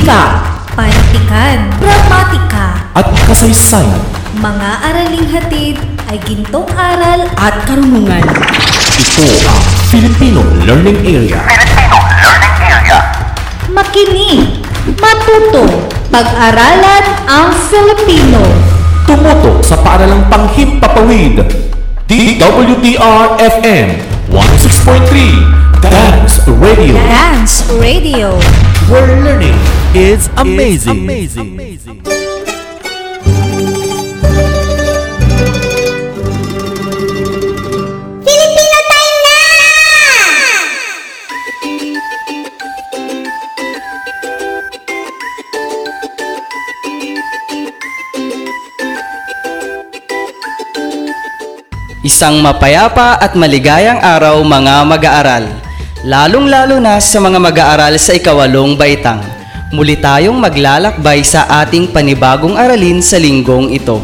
Wika Pantikan, gramatika, at kasaysayan mga araling hatid ay gintong aral at karunungan. Ito ang Filipino Learning Area. makinig, matuto, pag-aralan ang Filipino. Tumutok sa paaralang panghimpapawid. DWDR-FM 106.3 Dance Radio. Dance Radio. Where learning is amazing. Isang mapayapa at maligayang araw mga mag-aaral. Lalong-lalo na sa mga mag-aaral sa ikawalong baitang. Muli tayong maglalakbay sa ating panibagong aralin sa linggong ito.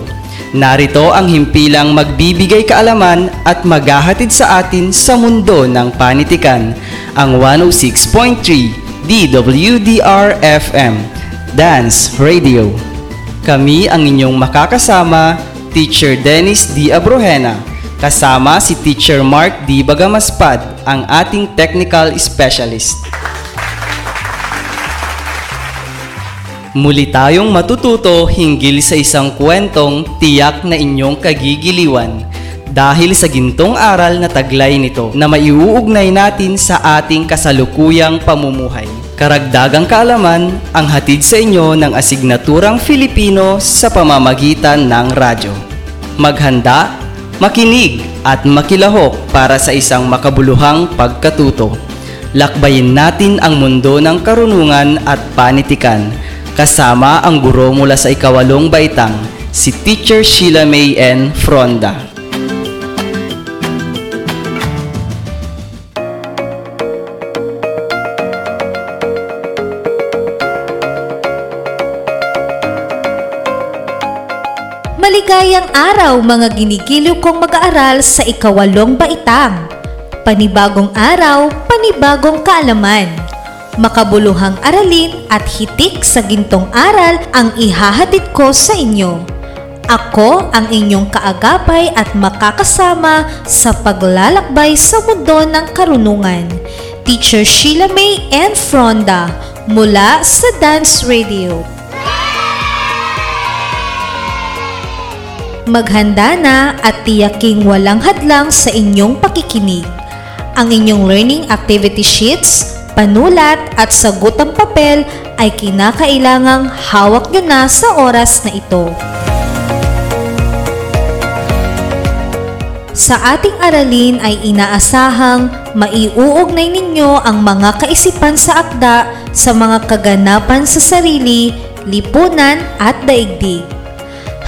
Narito ang himpilang magbibigay kaalaman at maghahatid sa atin sa mundo ng panitikan, ang 106.3 DWDR-FM Dance Radio. Kami ang inyong makakasama, Teacher Dennis D. Abrojena, kasama si Teacher Mark D. Bagamaspad, ang ating technical specialist. Muli tayong matututo hinggil sa isang kwentong tiyak na inyong kagigiliwan dahil sa gintong aral na taglay nito na maiuugnay natin sa ating kasalukuyang pamumuhay. Karagdagang kaalaman ang hatid sa inyo ng asignaturang Filipino sa pamamagitan ng radyo. Maghanda, makinig at makilahok para sa isang makabuluhang pagkatuto. Lakbayin natin ang mundo ng karunungan at panitikan kasama ang guro mula sa ikawalong baitang, si Teacher Sheila May N. Fronda. Maligayang araw mga ginigiliw kong mag-aaral sa ikawalong baitang. Panibagong araw, panibagong kaalaman. Makabuluhang aralin at hitik sa gintong aral ang ihahatid ko sa inyo. Ako ang inyong kaagapay at makakasama sa paglalakbay sa mundo ng karunungan. Teacher Sheila May N. Fronda mula sa Dance Radio. Maghanda na at tiyaking walang hadlang sa inyong pakikinig. Ang inyong learning activity sheets, panulat at sagutang papel ay kinakailangang hawak nyo na sa oras na ito. Sa ating aralin ay inaasahang maiuugnay ninyo ang mga kaisipan sa akda sa mga kaganapan sa sarili, lipunan at daigdig.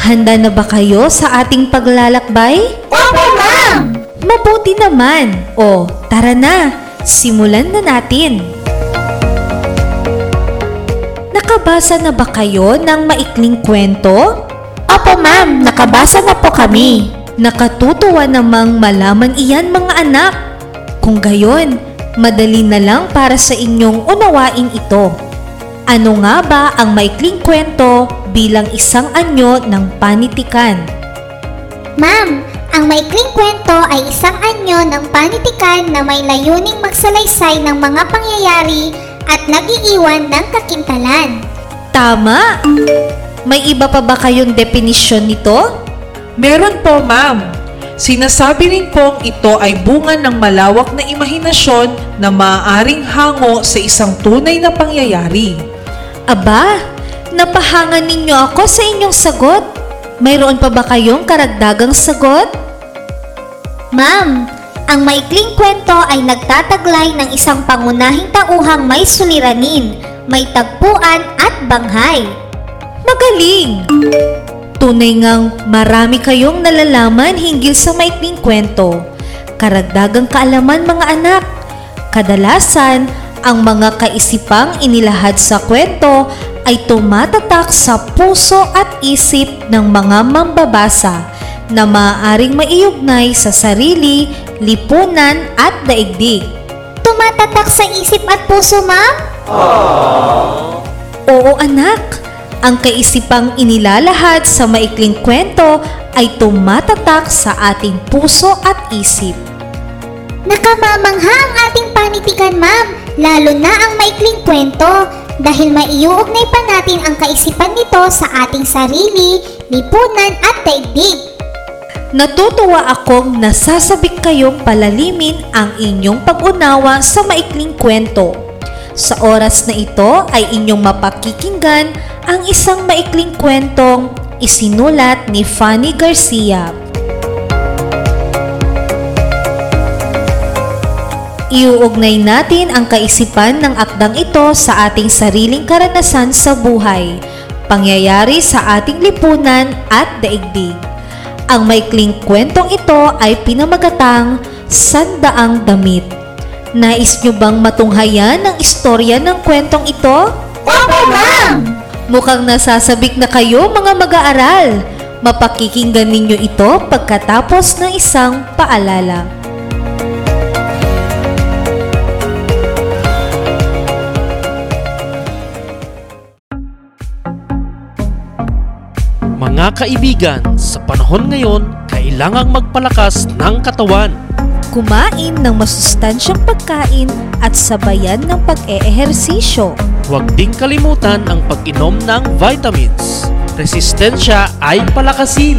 Handa na ba kayo sa ating paglalakbay? Opo, ma'am! Mabuti naman. O, tara na. Simulan na natin. Nakabasa na ba kayo ng maikling kwento? Opo, ma'am! Nakabasa na po kami. Nakatutuwa namang malaman iyan mga anak. Kung gayon, madali na lang para sa inyong unawain ito. Ano nga ba ang maikling kwento bilang isang anyo ng panitikan? Ma'am, ang maikling kwento ay isang anyo ng panitikan na may layuning magsalaysay ng mga pangyayari at nag-iiwan ng kakintalan. Tama! May iba pa ba kayong definisyon nito? Meron po, ma'am. Sinasabi rin pong ito ay bunga ng malawak na imahinasyon na maaaring hango sa isang tunay na pangyayari. Aba, napahangan ninyo ako sa inyong sagot. Mayroon pa ba kayong karagdagang sagot? Ma'am, ang maikling kwento ay nagtataglay ng isang pangunahing tauhang may suliranin, may tagpuan at banghay. Magaling! Tunay ngang marami kayong nalalaman hinggil sa maikling kwento. Karagdagang kaalaman mga anak. Kadalasan, ang mga kaisipang inilahad sa kwento ay tumatatak sa puso at isip ng mga mambabasa na maaaring maiugnay sa sarili, lipunan at daigdig. Tumatatak sa isip at puso, ma'am? Oo anak, ang kaisipang inilalahad sa maikling kwento ay tumatatak sa ating puso at isip. Nakamamangha ang ating panitikan, ma'am, lalo na ang maikling kwento dahil maiuugnay pa natin ang kaisipan nito sa ating sarili, lipunan at daigdig. Natutuwa akong nasasabik kayong palalimin ang inyong pag-unawa sa maikling kwento. Sa oras na ito ay inyong mapakikinggan ang isang maikling kwentong isinulat ni Fanny Garcia. Iuugnay natin ang kaisipan ng akdang ito sa ating sariling karanasan sa buhay, pangyayari sa ating lipunan at daigdig. Ang maikling kwentong ito ay pinamagatang Sandaang Damit. Nais nyo bang matunghayan ang istorya ng kwentong ito? Opo, ma'am! Mukhang nasasabik na kayo mga mag-aaral. Mapakikinggan ninyo ito pagkatapos ng isang paalala. Mga kaibigan, sa panahon ngayon, kailangang magpalakas ng katawan. Kumain ng masustansyang pagkain at sabayan ng pag-eehersisyo. Huwag ding kalimutan ang pag-inom ng vitamins. Resistensya ay palakasin.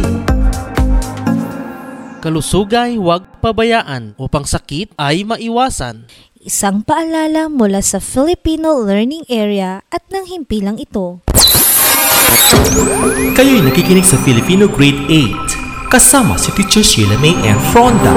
Kalusugay huwag pabayaan upang sakit ay maiwasan. Isang paalala mula sa Filipino Learning Area at ng himpilang ito. Kayo'y nakikinig sa Filipino Grade 8 kasama si Teacher Sheila May N. Fronda.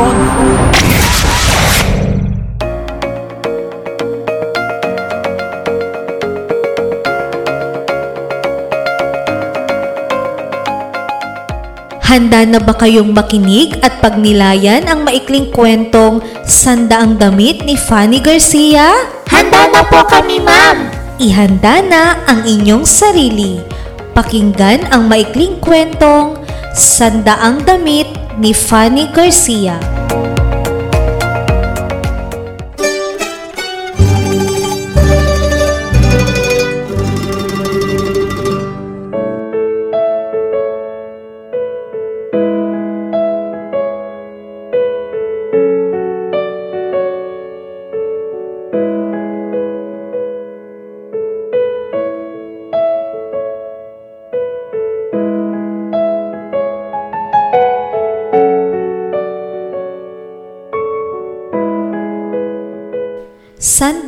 Handa na ba kayong makinig at pagnilayan ang maikling kwentong Sandaang Damit ni Fanny Garcia? Handa na po kami, ma'am! Ihanda na ang inyong sarili. Pakinggan ang maikling kwentong Sandaang Damit ni Fanny Garcia.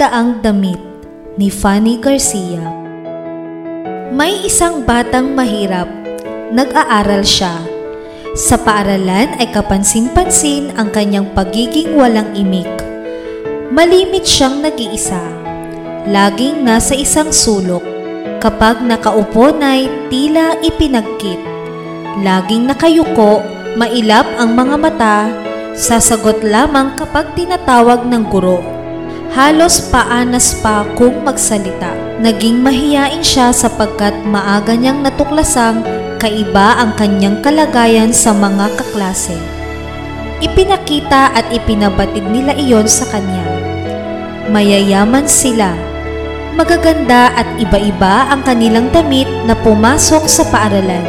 Sandaang Damit ni Fanny Garcia May isang batang mahirap. Nag-aaral siya. Sa paaralan ay kapansin-pansin ang kanyang pagiging walang imik. Malimit siyang nag-iisa. Laging nasa isang sulok. Kapag nakaupo na'y tila ipinagkit. Laging nakayuko, mailap ang mga mata, sasagot lamang kapag tinatawag ng guro. Halos paanas pa kung magsalita. Naging mahiyain siya sapagkat maaga niyang natuklasang kaiba ang kanyang kalagayan sa mga kaklase. Ipinakita at ipinabatid nila iyon sa kanya. Mayayaman sila. Magaganda at iba-iba ang kanilang damit na pumasok sa paaralan.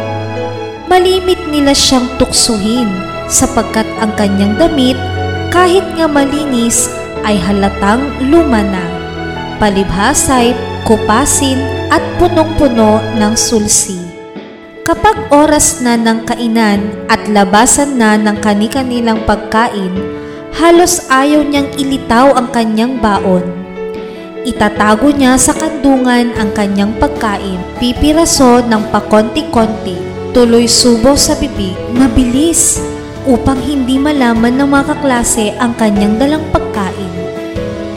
Malimit nila siyang tuksuhin sapagkat ang kanyang damit kahit nga malinis ay halatang luma na. Palibhasay, kupasin at punong-puno ng sulsi. Kapag oras na ng kainan at labasan na ng kani-kanilang pagkain, halos ayaw niyang ilitaw ang kanyang baon. Itatago niya sa kandungan ang kanyang pagkain, pipiraso ng pakonti-konti, tuloy subo sa bibig, mabilis. upang hindi malaman ng mga kaklase ang kanyang dalang pagkain.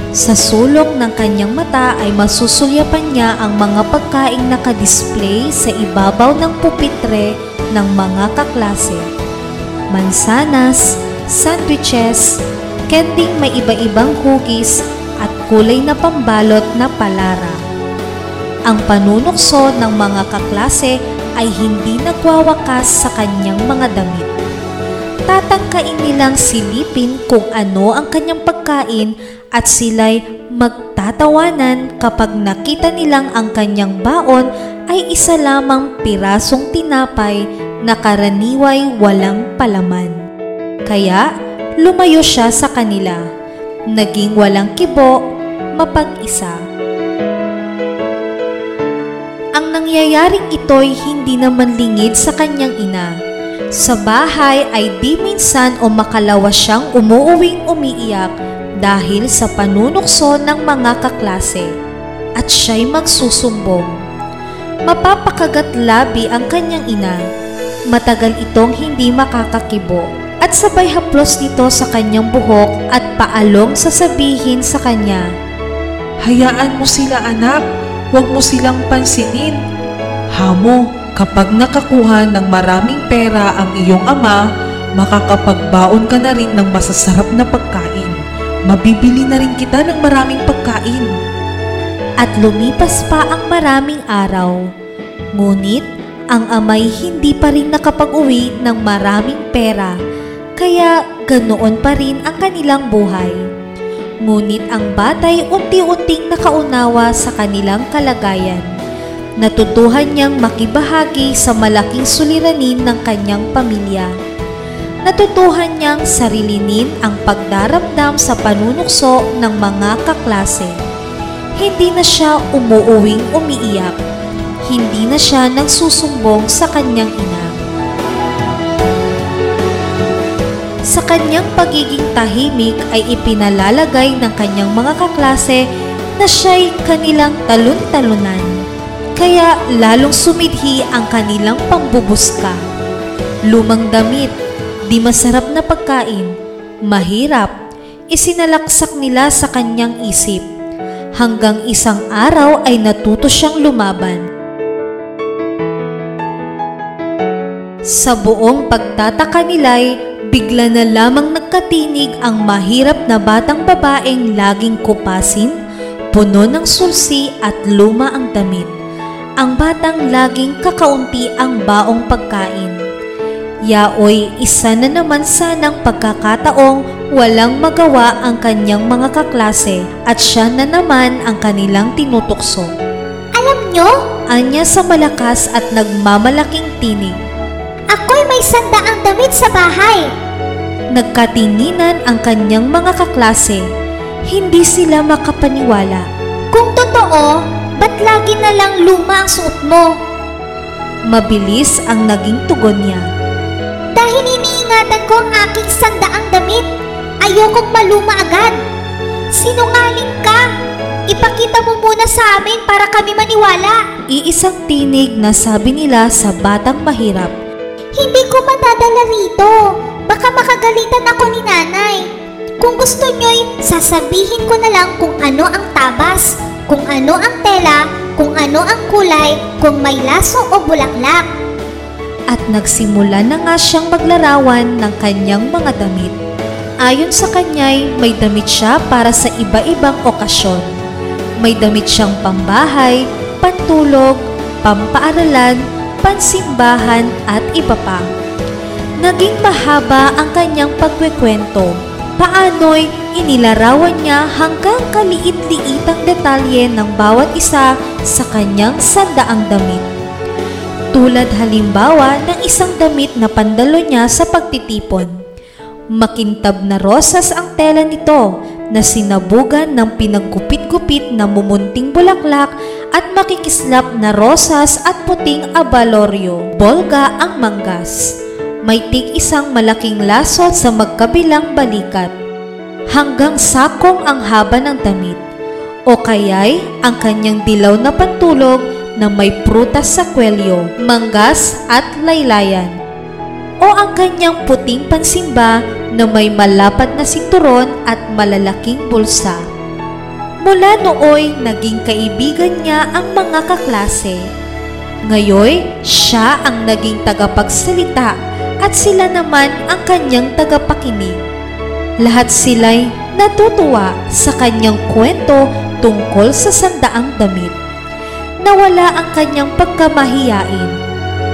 Sa sulok ng kanyang mata ay masusulyapan niya ang mga pagkaing nakadisplay sa ibabaw ng pupitre ng mga kaklase. Mansanas, sandwiches, kending may iba-ibang hugis at kulay na pambalot na palara. Ang panunukso ng mga kaklase ay hindi nagwawakas sa kanyang mga damit. Tatangkain nilang silipin kung ano ang kanyang pagkain at sila'y magtatawanan kapag nakita nilang ang kanyang baon ay isa lamang pirasong tinapay na karaniway walang palaman. Kaya lumayo siya sa kanila, naging walang kibo, mapag-isa. Ang nangyayaring ito'y hindi naman lingid sa kanyang ina. Sa bahay ay di minsan o makalawa siyang umuuwing umiiyak dahil sa panunukso ng mga kaklase at siya'y magsusumbong. Mapapakagat labi ang kanyang ina. Matagal itong hindi makakakibo at sabay haplos nito sa kanyang buhok at paalong sasabihin sa kanya. Hayaan mo sila anak, huwag mo silang pansinin. Hamo, kapag nakakuha ng maraming pera ang iyong ama, makakapagbaon ka na rin ng masasarap na pagkain. Mabibili na rin kita ng maraming pagkain. At lumipas pa ang maraming araw. Ngunit ang amay hindi pa rin nakapag-uwi ng maraming pera, kaya ganoon pa rin ang kanilang buhay. Ngunit ang batay unti-unting nakaunawa sa kanilang kalagayan. Natutuhan niyang makibahagi sa malaking suliranin ng kanyang pamilya. Natutuhan niyang sarilinin ang pagdaramdam sa panunukso ng mga kaklase. Hindi na siya umuuwing umiiyak. Hindi na siya nagsusumbong sa kanyang ina. Sa kanyang pagiging tahimik ay ipinalalagay ng kanyang mga kaklase na siya'y kanilang talun-talunan. Kaya lalong sumidhi ang kanilang pambubuska. Lumang damit, di masarap na pagkain, mahirap, isinalaksak nila sa kanyang isip. Hanggang isang araw ay natuto siyang lumaban. Sa buong pagtataka nila'y bigla na lamang nagkatinig ang mahirap na batang babaeng laging kupasin, puno ng sulsi at luma ang damit. Ang batang laging kakaunti ang baong pagkain. Yaoy isa na naman sanang pagkakataong walang magawa ang kanyang mga kaklase at siya na naman ang kanilang tinutukso. Alam nyo, Anya sa malakas at nagmamalaking tinig. ako'y may sandaang damit sa bahay. Nagkatinginan ang kanyang mga kaklase. Hindi sila makapaniwala. Kung totoo, ba't lagi na lang luma ang suot mo? Mabilis ang naging tugon niya. Dahil iniingatan ko ang aking sandaang damit, ayokong maluma agad. Sinungaling ka! Ipakita mo muna sa amin para kami maniwala. Iisang tinig na sabi nila sa batang mahirap. Hindi ko matadala rito. Baka makagalitan ako ni nanay. Kung gusto nyo'y sasabihin ko na lang kung ano ang tabas, kung ano ang tela, kung ano ang kulay, kung may laso o bulaklak. At nagsimula na nga siyang maglarawan ng kanyang mga damit. Ayon sa kanya'y may damit siya para sa iba-ibang okasyon. May damit siyang pambahay, pantulog, pampaaralan, pansimbahan at iba pa. Naging mahaba ang kanyang pagkwekwento. Paano'y inilarawan niya hanggang kaliit-liitang detalye ng bawat isa sa kanyang sandaang damit. Tulad halimbawa ng isang damit na pandalo niya sa pagtitipon. Makintab na rosas ang tela nito na sinabugan ng pinaggupit-gupit na mumunting bulaklak at makikislap na rosas at puting abaloryo. Bolga ang manggas. May tig isang malaking laso sa magkabilang balikat. Hanggang sakong ang haba ng damit. O kaya'y ang kanyang dilaw na pantulog na may prutas sa kwelyo, manggas at laylayan. o ang kanyang puting pansimba na may malapad na sinturon at malalaking bulsa. Mula nooy, naging kaibigan niya ang mga kaklase. Ngayoy, siya ang naging tagapagsalita at sila naman ang kanyang tagapakinig. Lahat sila'y natutuwa sa kanyang kwento tungkol sa sandaang damit. Nawala ang kanyang pagkamahiyain.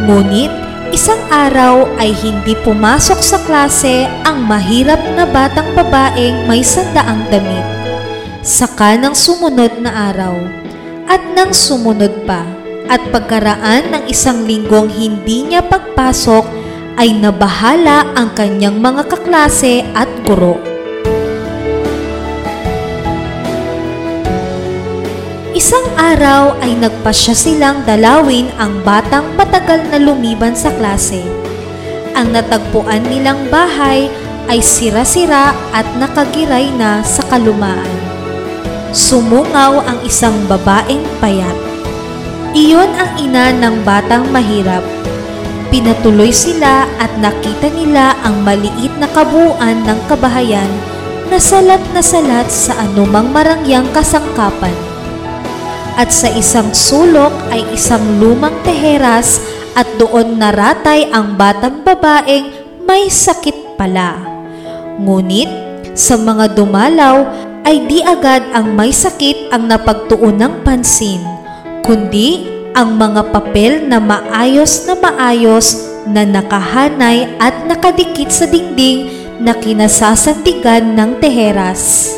Ngunit isang araw ay hindi pumasok sa klase ang mahirap na batang babaeng may sandaang damit. Saka ng sumunod na araw at nang sumunod pa at pagkaraan ng isang linggong hindi niya pagpasok ay nabahala ang kanyang mga kaklase at guro. Isang araw ay nagpasya silang dalawin ang batang matagal na lumiban sa klase. Ang natagpuan nilang bahay ay sira-sira at nakagiray na sa kalumaan. Sumungaw ang isang babaeng payat. Iyon ang ina ng batang mahirap. Pinatuloy sila at nakita nila ang maliit na kabuuan ng kabahayan na salat na salat sa anumang marangyang kasangkapan at sa isang sulok ay isang lumang teheras at doon naratay ang batang babaeng may sakit pala. Ngunit sa mga dumalaw ay di agad ang may sakit ang napagtuon ng pansin, kundi ang mga papel na maayos na maayos na nakahanay at nakadikit sa dingding na kinasasantigan ng teheras.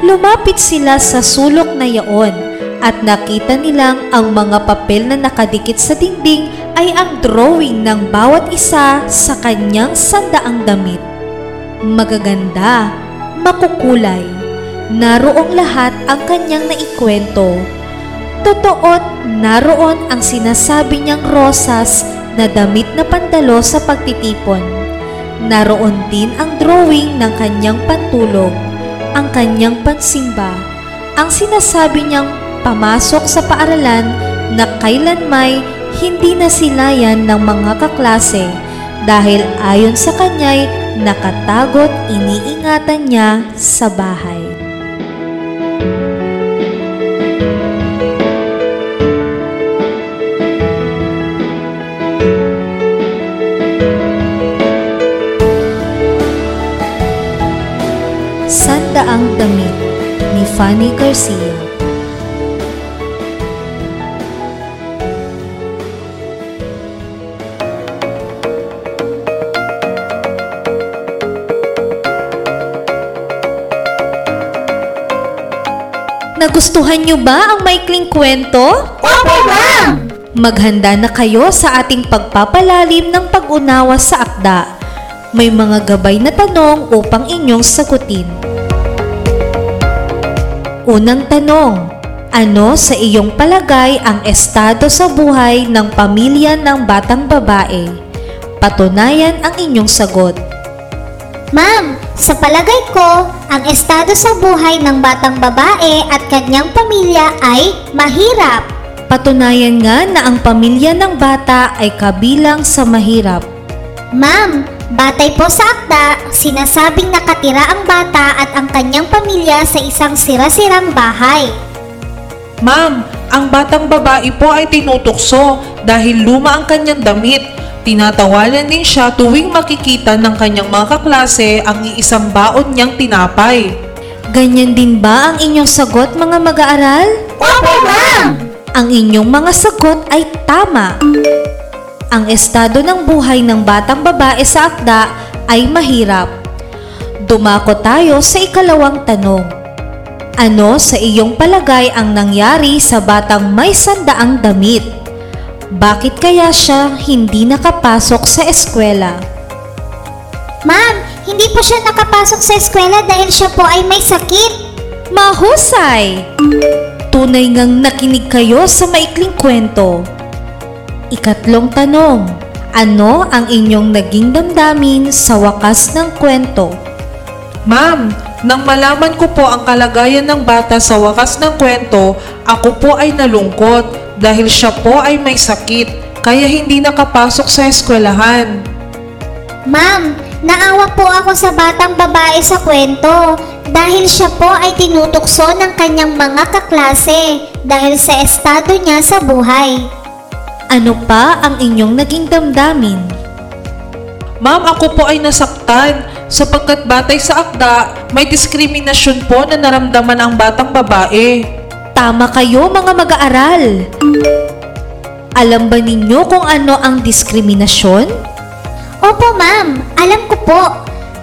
Lumapit sila sa sulok na yaon at nakita nilang ang mga papel na nakadikit sa dingding ay ang drawing ng bawat isa sa kanyang sandaang damit. Magaganda, makukulay, naroong lahat ang kanyang naikwento. Totoo't naroon ang sinasabi niyang rosas na damit na pandalo sa pagtitipon. Naroon din ang drawing ng kanyang pantulog ang kanyang pansimba, ang sinasabi niyang pamasok sa paaralan na kailanmay hindi nasilayan ng mga kaklase dahil ayon sa kanya'y nakatagot iniingatan niya sa bahay. Sandaang Damit ni Fanny Garcia Nagustuhan niyo ba ang maikling kwento? Opo, ma'am! Maghanda na kayo sa ating pagpapalalim ng pag-unawa sa akda. May mga gabay na tanong upang inyong sagutin. Unang tanong, ano sa iyong palagay ang estado sa buhay ng pamilya ng batang babae? Patunayan ang inyong sagot. Ma'am, sa palagay ko, ang estado sa buhay ng batang babae at kanyang pamilya ay mahirap. Patunayan nga na ang pamilya ng bata ay kabilang sa mahirap. Ma'am, batay po sa akda, sinasabing nakatira ang bata at ang kanyang pamilya sa isang sira-sirang bahay. Ma'am, ang batang babae po ay tinutukso dahil luma ang kanyang damit. Tinatawanan din siya tuwing makikita ng kanyang mga kaklase ang iisang baon niyang tinapay. Ganyan din ba ang inyong sagot mga mag-aaral? Opo, ma'am! Ang inyong mga sagot ay tama. Ang estado ng buhay ng batang babae sa akda ay mahirap. Dumako tayo sa ikalawang tanong. Ano sa iyong palagay ang nangyari sa batang may sandaang damit? Bakit kaya siya hindi nakapasok sa eskwela? Ma'am, hindi po siya nakapasok sa eskwela dahil siya po ay may sakit. Mahusay! Tunay ngang nakinig kayo sa maikling kwento. Ikatlong tanong, ano ang inyong naging damdamin sa wakas ng kwento? Ma'am, nang malaman ko po ang kalagayan ng bata sa wakas ng kwento, ako po ay nalungkot dahil siya po ay may sakit. kaya hindi nakapasok sa eskwelahan. Ma'am, naawa po ako sa batang babae sa kwento dahil siya po ay tinutukso ng kanyang mga kaklase dahil sa estado niya sa buhay. Ano pa ang inyong naging damdamin? Ma'am, ako po ay nasaktan sapagkat batay sa akda, may diskriminasyon po na naramdaman ang batang babae. Tama kayo mga mag-aaral. Alam ba ninyo kung ano ang diskriminasyon? Opo ma'am, alam ko po.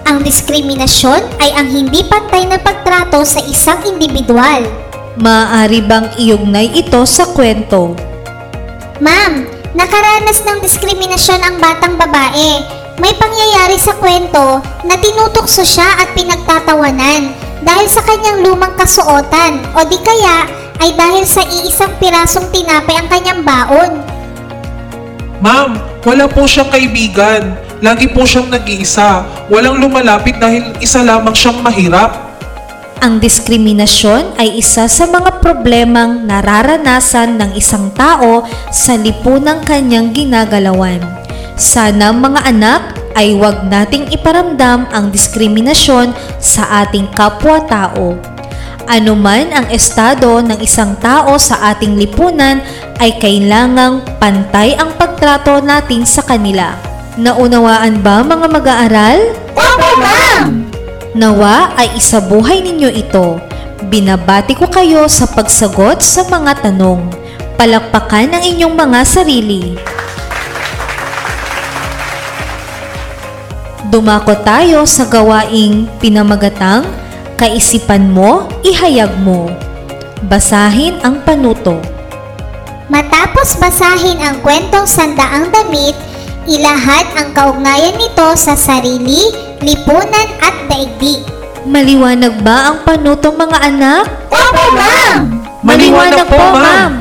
Ang diskriminasyon ay ang hindi pantay na pagtrato sa isang individual. Maaari bang iugnay ito sa kwento? Ma'am, nakaranas ng diskriminasyon ang batang babae. May pangyayari sa kwento na tinutukso siya at pinagtatawanan dahil sa kanyang lumang kasuotan o di kaya ay dahil sa iisang pirasong tinapay ang kanyang baon. Ma'am, wala po siyang kaibigan. Lagi po siyang nag-iisa. Walang lumalapit dahil isa lamang siyang mahirap. Ang diskriminasyon ay isa sa mga problemang nararanasan ng isang tao sa lipunang kanyang ginagalawan. Sana mga anak ay huwag nating iparamdam ang diskriminasyon sa ating kapwa-tao. Ano man ang estado ng isang tao sa ating lipunan ay kailangang pantay ang pagtrato natin sa kanila. Naunawaan ba mga mag-aaral? Opo ma'am! Nawa ay isabuhay ninyo ito. Binabati ko kayo sa pagsagot sa mga tanong. Palakpakan ang inyong mga sarili. Dumako tayo sa gawaing pinamagatang Kaisipan mo, ihayag mo. Basahin ang panuto. Matapos basahin ang kwentong sandaang damit, ilahad ang kaugnayan nito sa sarili, lipunan at daigdig. Maliwanag ba ang panutong mga anak? Opo ma'am! Maliwanag po, ma'am.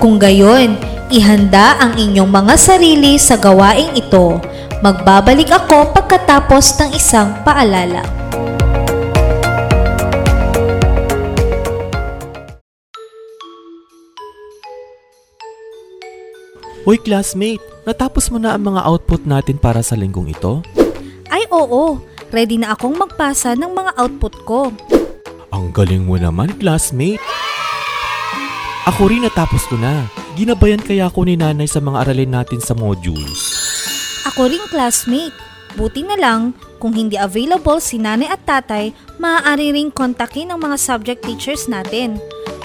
Kung gayon, ihanda ang inyong mga sarili sa gawaing ito. Magbabalik ako pagkatapos ng isang paalala. Hoy classmate, natapos mo na ang mga output natin para sa linggong ito? Ay oo, ready na akong magpasa ng mga output ko. Ang galing mo naman, classmate. Ako rin natapos ko na. Ginabayan kaya ako ni nanay sa mga aralin natin sa modules. Ako ring classmate. Buti na lang, kung hindi available si nanay at tatay, maaari ring kontakin ang mga subject teachers natin.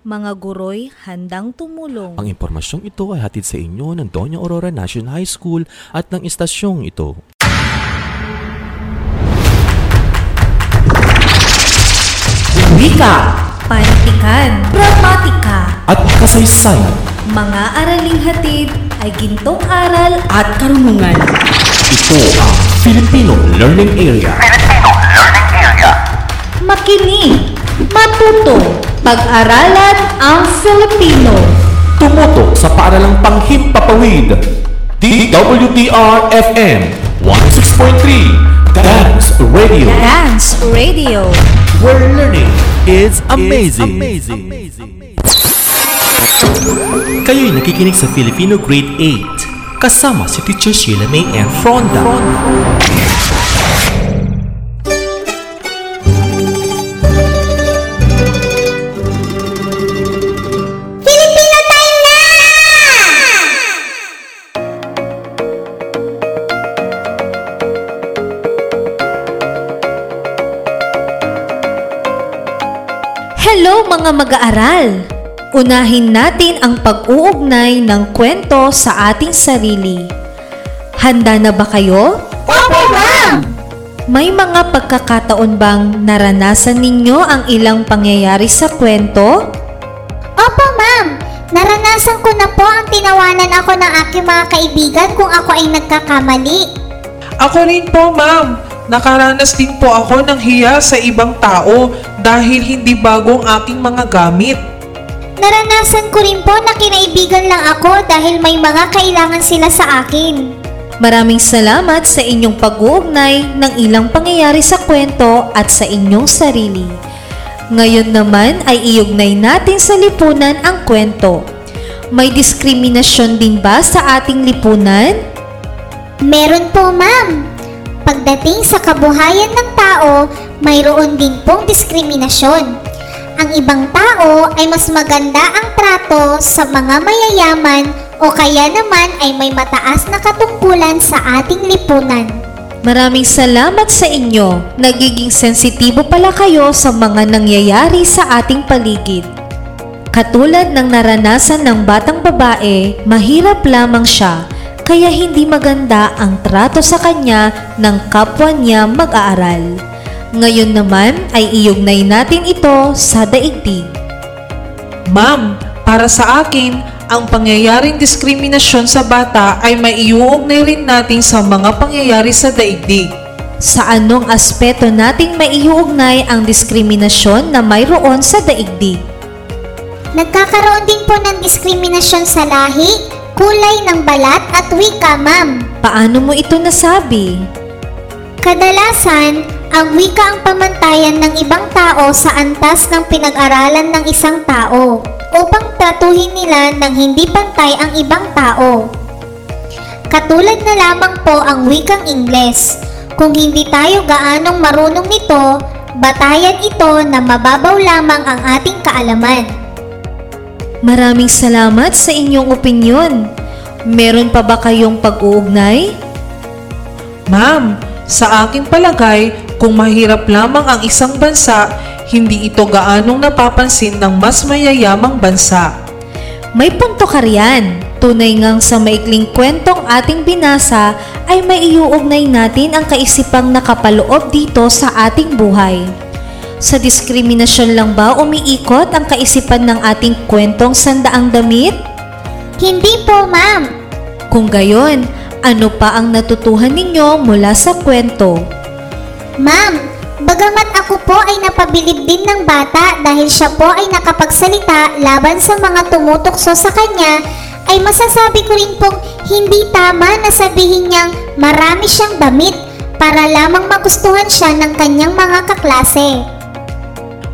Mga guro'y handang tumulong. Ang impormasyong ito ay hatid sa inyo ng Doña Aurora National High School at ng istasyong ito. Wika, Panitikan, gramatika, At kasaysayan, mga araling hatid ay gintong aral at karunungan. ito ang Filipino Learning Area. makinig, matuto, pag-aralan ang Filipino. Tumutok sa paaralang panghimpapawid. DWDR-FM 106.3 Dance Radio Dance Radio. Where learning is amazing. Kayo'y nakikinig sa Filipino Grade 8 kasama si Teacher Sheila May N. Fronda. Filipino mga mag-aaral! Unahin natin ang pag-uugnay ng kwento sa ating sarili. Handa na ba kayo? Opo ma'am! May mga pagkakataon bang naranasan ninyo ang ilang pangyayari sa kwento? Opo ma'am! Naranasan ko na po ang tinawanan ako ng aking mga kaibigan kung ako ay nagkakamali. Ako rin po, ma'am. Nakaranas din po ako ng hiya sa ibang tao dahil hindi bagong aking mga gamit. Naranasan ko rin po na kinaibigan lang ako dahil may mga kailangan sila sa akin. Maraming salamat sa inyong pag-uugnay ng ilang pangyayari sa kwento at sa inyong sarili. Ngayon naman ay iugnay natin sa lipunan ang kwento. May diskriminasyon din ba sa ating lipunan? Meron po, ma'am. Pagdating sa kabuhayan ng tao, mayroon din pong diskriminasyon. Ang ibang tao ay mas maganda ang trato sa mga mayayaman o kaya naman ay may mataas na katungkulan sa ating lipunan. Maraming salamat sa inyo. Nagiging sensitibo pala kayo sa mga nangyayari sa ating paligid. Katulad ng naranasan ng batang babae, mahirap lamang siya, kaya hindi maganda ang trato sa kanya ng kapwa niya mag-aaral. Ngayon naman ay iugnay natin ito sa daigdig. Ma'am, para sa akin, ang pangyayaring diskriminasyon sa bata ay maiuugnay rin natin sa mga pangyayari sa daigdig. Sa anong aspeto nating maiuugnay ang diskriminasyon na mayroon sa daigdig? Nagkakaroon din po ng diskriminasyon sa lahi, kulay ng balat at wika, ma'am. Paano mo ito nasabi? Kadalasan, ang wika ang pamantayan ng ibang tao sa antas ng pinag-aralan ng isang tao upang tratuhin nila ng hindi pantay ang ibang tao. Katulad na lamang po ang wikang Ingles. Kung hindi tayo gaanong marunong nito, batayan ito na mababaw lamang ang ating kaalaman. Maraming salamat sa inyong opinyon. Meron pa ba kayong pag-uugnay? Ma'am, sa aking palagay, kung mahirap lamang ang isang bansa, hindi ito gaanong napapansin ng mas mayayamang bansa. May punto ka riyan. Tunay ngang sa maikling kwentong ating binasa ay maiuugnay natin ang kaisipang nakapaloob dito sa ating buhay. Sa diskriminasyon lang ba umiikot ang kaisipan ng ating kwentong sandaang damit? Hindi po, ma'am. Kung gayon, ano pa ang natutuhan ninyo mula sa kwento? Ma'am, bagamat ako po ay napabilib din ng bata dahil siya po ay nakapagsalita laban sa mga tumutokso sa kanya, ay masasabi ko rin pong hindi tama na sabihin niyang marami siyang damit para lamang magustuhan siya ng kanyang mga kaklase.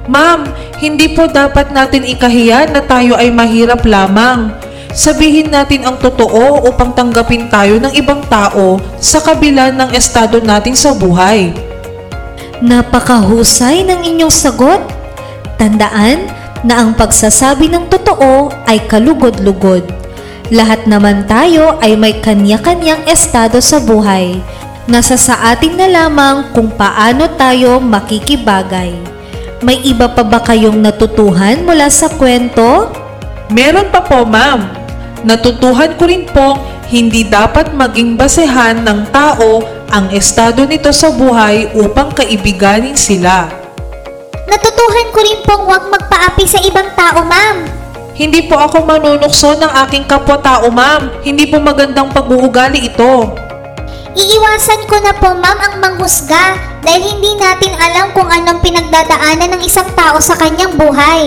Ma'am, hindi po dapat natin ikahiya na tayo ay mahirap lamang. Sabihin natin ang totoo upang tanggapin tayo ng ibang tao sa kabila ng estado natin sa buhay. Napakahusay ng inyong sagot. Tandaan na ang pagsasabi ng totoo ay kalugod-lugod. Lahat naman tayo ay may kanya-kanyang estado sa buhay. Nasa sa atin na lamang kung paano tayo makikibagay. May iba pa ba kayong natutuhan mula sa kwento? Meron pa po, ma'am. Natutuhan ko rin po, hindi dapat maging basehan ng tao ang estado nito sa buhay upang kaibiganin sila. Natutuhan ko rin pong huwag magpaapi sa ibang tao, ma'am. Hindi po ako manunukso ng aking kapwa-tao, ma'am. Hindi po magandang pag-uugali ito. Iiwasan ko na po, ma'am, ang manghusga dahil hindi natin alam kung anong pinagdadaanan ng isang tao sa kanyang buhay.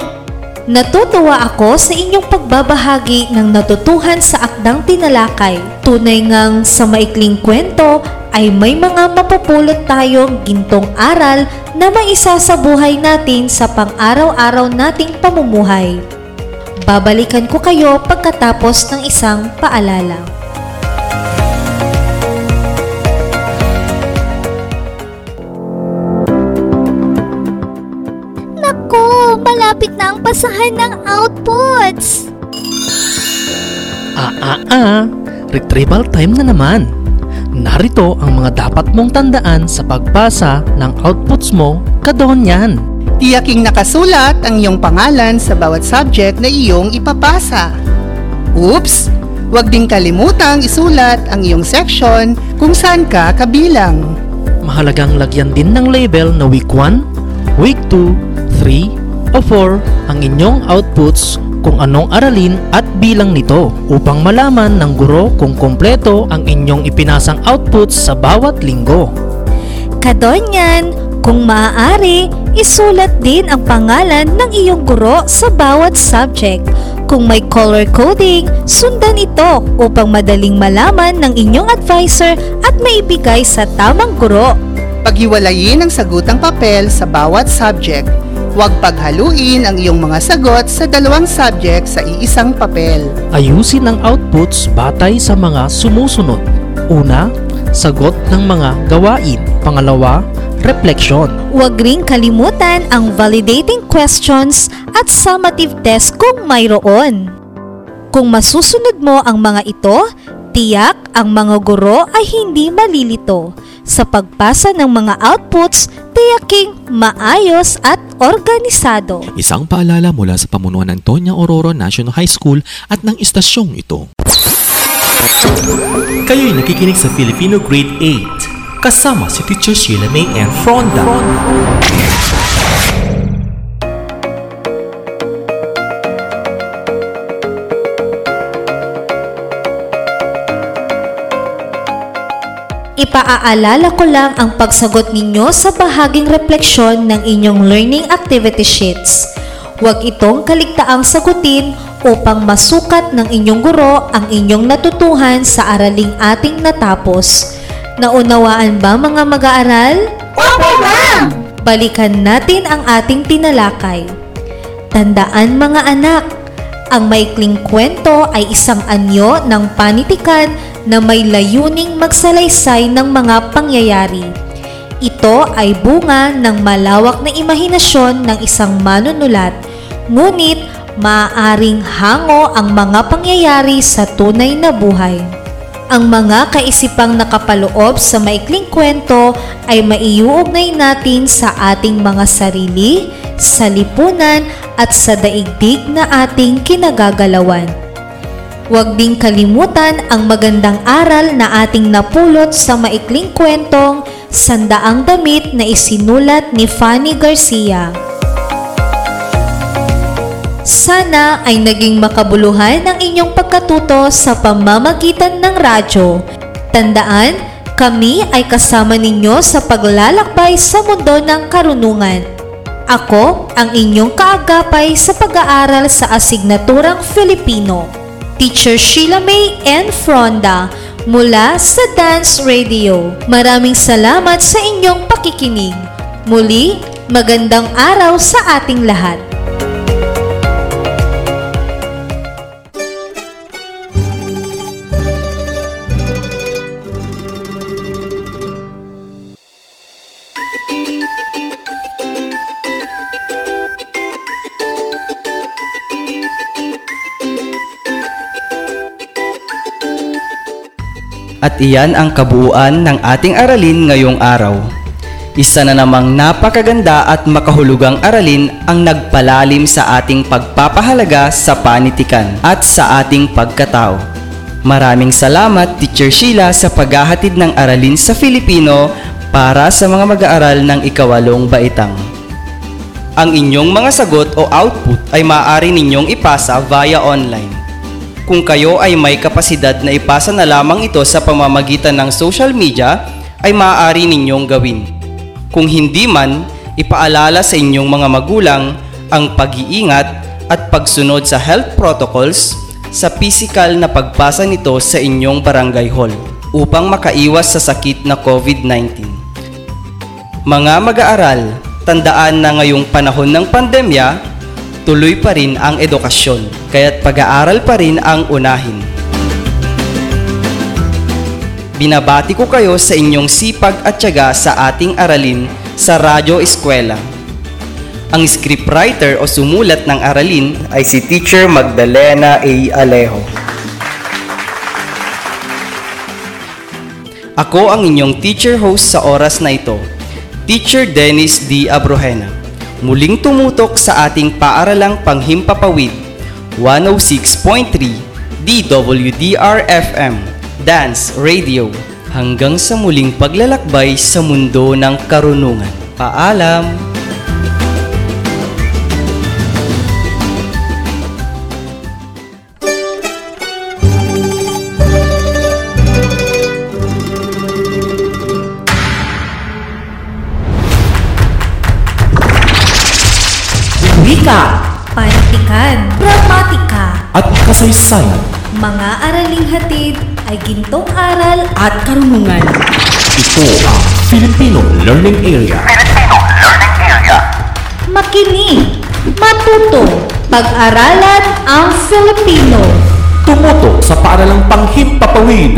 Natutuwa ako sa inyong pagbabahagi ng natutuhan sa akdang tinalakay. Tunay ngang sa maikling kwento ay may mga mapupulot tayong gintong aral na maisa sa buhay natin sa pang-araw-araw nating pamumuhay. Babalikan ko kayo pagkatapos ng isang paalala. Malapit na ang pasahan ng outputs. Ah ah ah, retrieval time na naman. Narito ang mga dapat mong tandaan sa pagbasa ng outputs mo kadon yan. Tiyaking nakasulat ang iyong pangalan sa bawat subject na iyong ipapasa. Oops! Huwag ding kalimutang isulat ang iyong section kung saan ka kabilang. Mahalagang lagyan din ng label na week 1, week 2, 3, o 4 ang inyong outputs kung anong aralin at bilang nito upang malaman ng guro kung kompleto ang inyong ipinasang outputs sa bawat linggo. Kadonyan, kung maaari, isulat din ang pangalan ng iyong guro sa bawat subject. Kung may color coding, sundan ito upang madaling malaman ng inyong advisor at maibigay sa tamang guro. Paghiwalayin ang sagutang papel sa bawat subject. Huwag paghaluin ang iyong mga sagot sa dalawang subject sa iisang papel. Ayusin ang outputs batay sa mga sumusunod. Una, sagot ng mga gawain. Pangalawa, refleksyon. Huwag ring kalimutan ang validating questions at summative test kung mayroon. Kung masusunod mo ang mga ito, tiyak ang mga guro ay hindi malilito. Sa pagpasa ng mga outputs, tiyaking maayos at organisado. Isang paalala mula sa pamunuan ng Tonya Aurora National High School at ng istasyong ito. Kayo'y nakikinig sa Filipino Grade 8 kasama si Teacher Sheila May and Fronda. Ipaaalala ko lang ang pagsagot ninyo sa bahaging refleksyon ng inyong learning activity sheets. Huwag itong kaligtaang sagutin upang masukat ng inyong guro ang inyong natutuhan sa araling ating natapos. Naunawaan ba mga mag-aaral? Opo, ma'am! Balikan natin ang ating tinalakay. Tandaan mga anak, ang maikling kwento ay isang anyo ng panitikan na may layuning magsalaysay ng mga pangyayari. Ito ay bunga ng malawak na imahinasyon ng isang manunulat, ngunit maaaring hango ang mga pangyayari sa tunay na buhay. Ang mga kaisipang nakapaloob sa maikling kwento ay maiuugnay natin sa ating mga sarili, sa lipunan at sa daigdig na ating kinagagalawan. Huwag ding kalimutan ang magandang aral na ating napulot sa maikling kwentong Sandaang Damit na isinulat ni Fanny Garcia. Sana ay naging makabuluhan ang inyong pagkatuto sa pamamagitan ng radyo. Tandaan, kami ay kasama ninyo sa paglalakbay sa mundo ng karunungan. Ako ang inyong kaagapay sa pag-aaral sa asignaturang Filipino. Teacher Sheila May and Fronda mula sa Dance Radio. Maraming salamat sa inyong pakikinig. Muli, magandang araw sa ating lahat. At iyan ang kabuuan ng ating aralin ngayong araw. Isa na namang napakaganda at makahulugang aralin ang nagpalalim sa ating pagpapahalaga sa panitikan at sa ating pagkatao. Maraming salamat Teacher Sheila sa paghahatid ng aralin sa Filipino para sa mga mag-aaral ng ikawalong baitang. Ang inyong mga sagot o output ay maaari ninyong ipasa via online. Kung kayo ay may kapasidad na ipasa na lamang ito sa pamamagitan ng social media, ay maaari ninyong gawin. Kung hindi man, ipaalala sa inyong mga magulang ang pag-iingat at pagsunod sa health protocols sa physical na pagpasa nito sa inyong barangay hall upang makaiwas sa sakit na COVID-19. Mga mag-aaral, tandaan na ngayong panahon ng pandemya, tuloy pa rin ang edukasyon, kaya't pag-aaral pa rin ang unahin. Binabati ko kayo sa inyong sipag at tiyaga sa ating aralin sa Radyo Eskwela. Ang scriptwriter o sumulat ng aralin ay si Teacher Magdalena A. Alejo. Ako ang inyong teacher host sa oras na ito, Teacher Dennis D. Abrojena muling tumutok sa ating paaralang panghimpapawid 106.3 DWDR-FM Dance Radio hanggang sa muling paglalakbay sa mundo ng karunungan. Paalam! Wika, panitikan, gramatika, at kasaysayan. mga araling hatid ay gintong aral at karunungan. Ito ang Filipino Learning Area. makinig, matuto, pag-aralan ang Filipino. Tumutok sa paaralang panghimpapawid.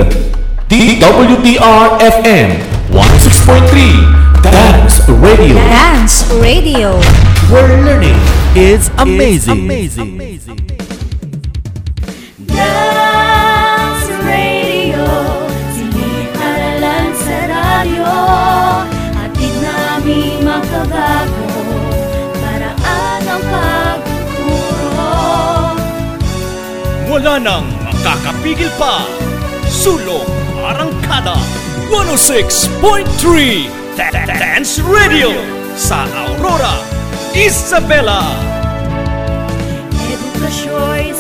DWTR-FM 106.3 Dance Radio. Dance Radio. Where learning is amazing. Dance Radio Siniparalan sa radyo Atid namin makabago Paraan ang pagtuturo Wala nang makakapigil pa. Sulong Arangkada 106.3 Dance Radio sa Aurora, Isabella. Educações.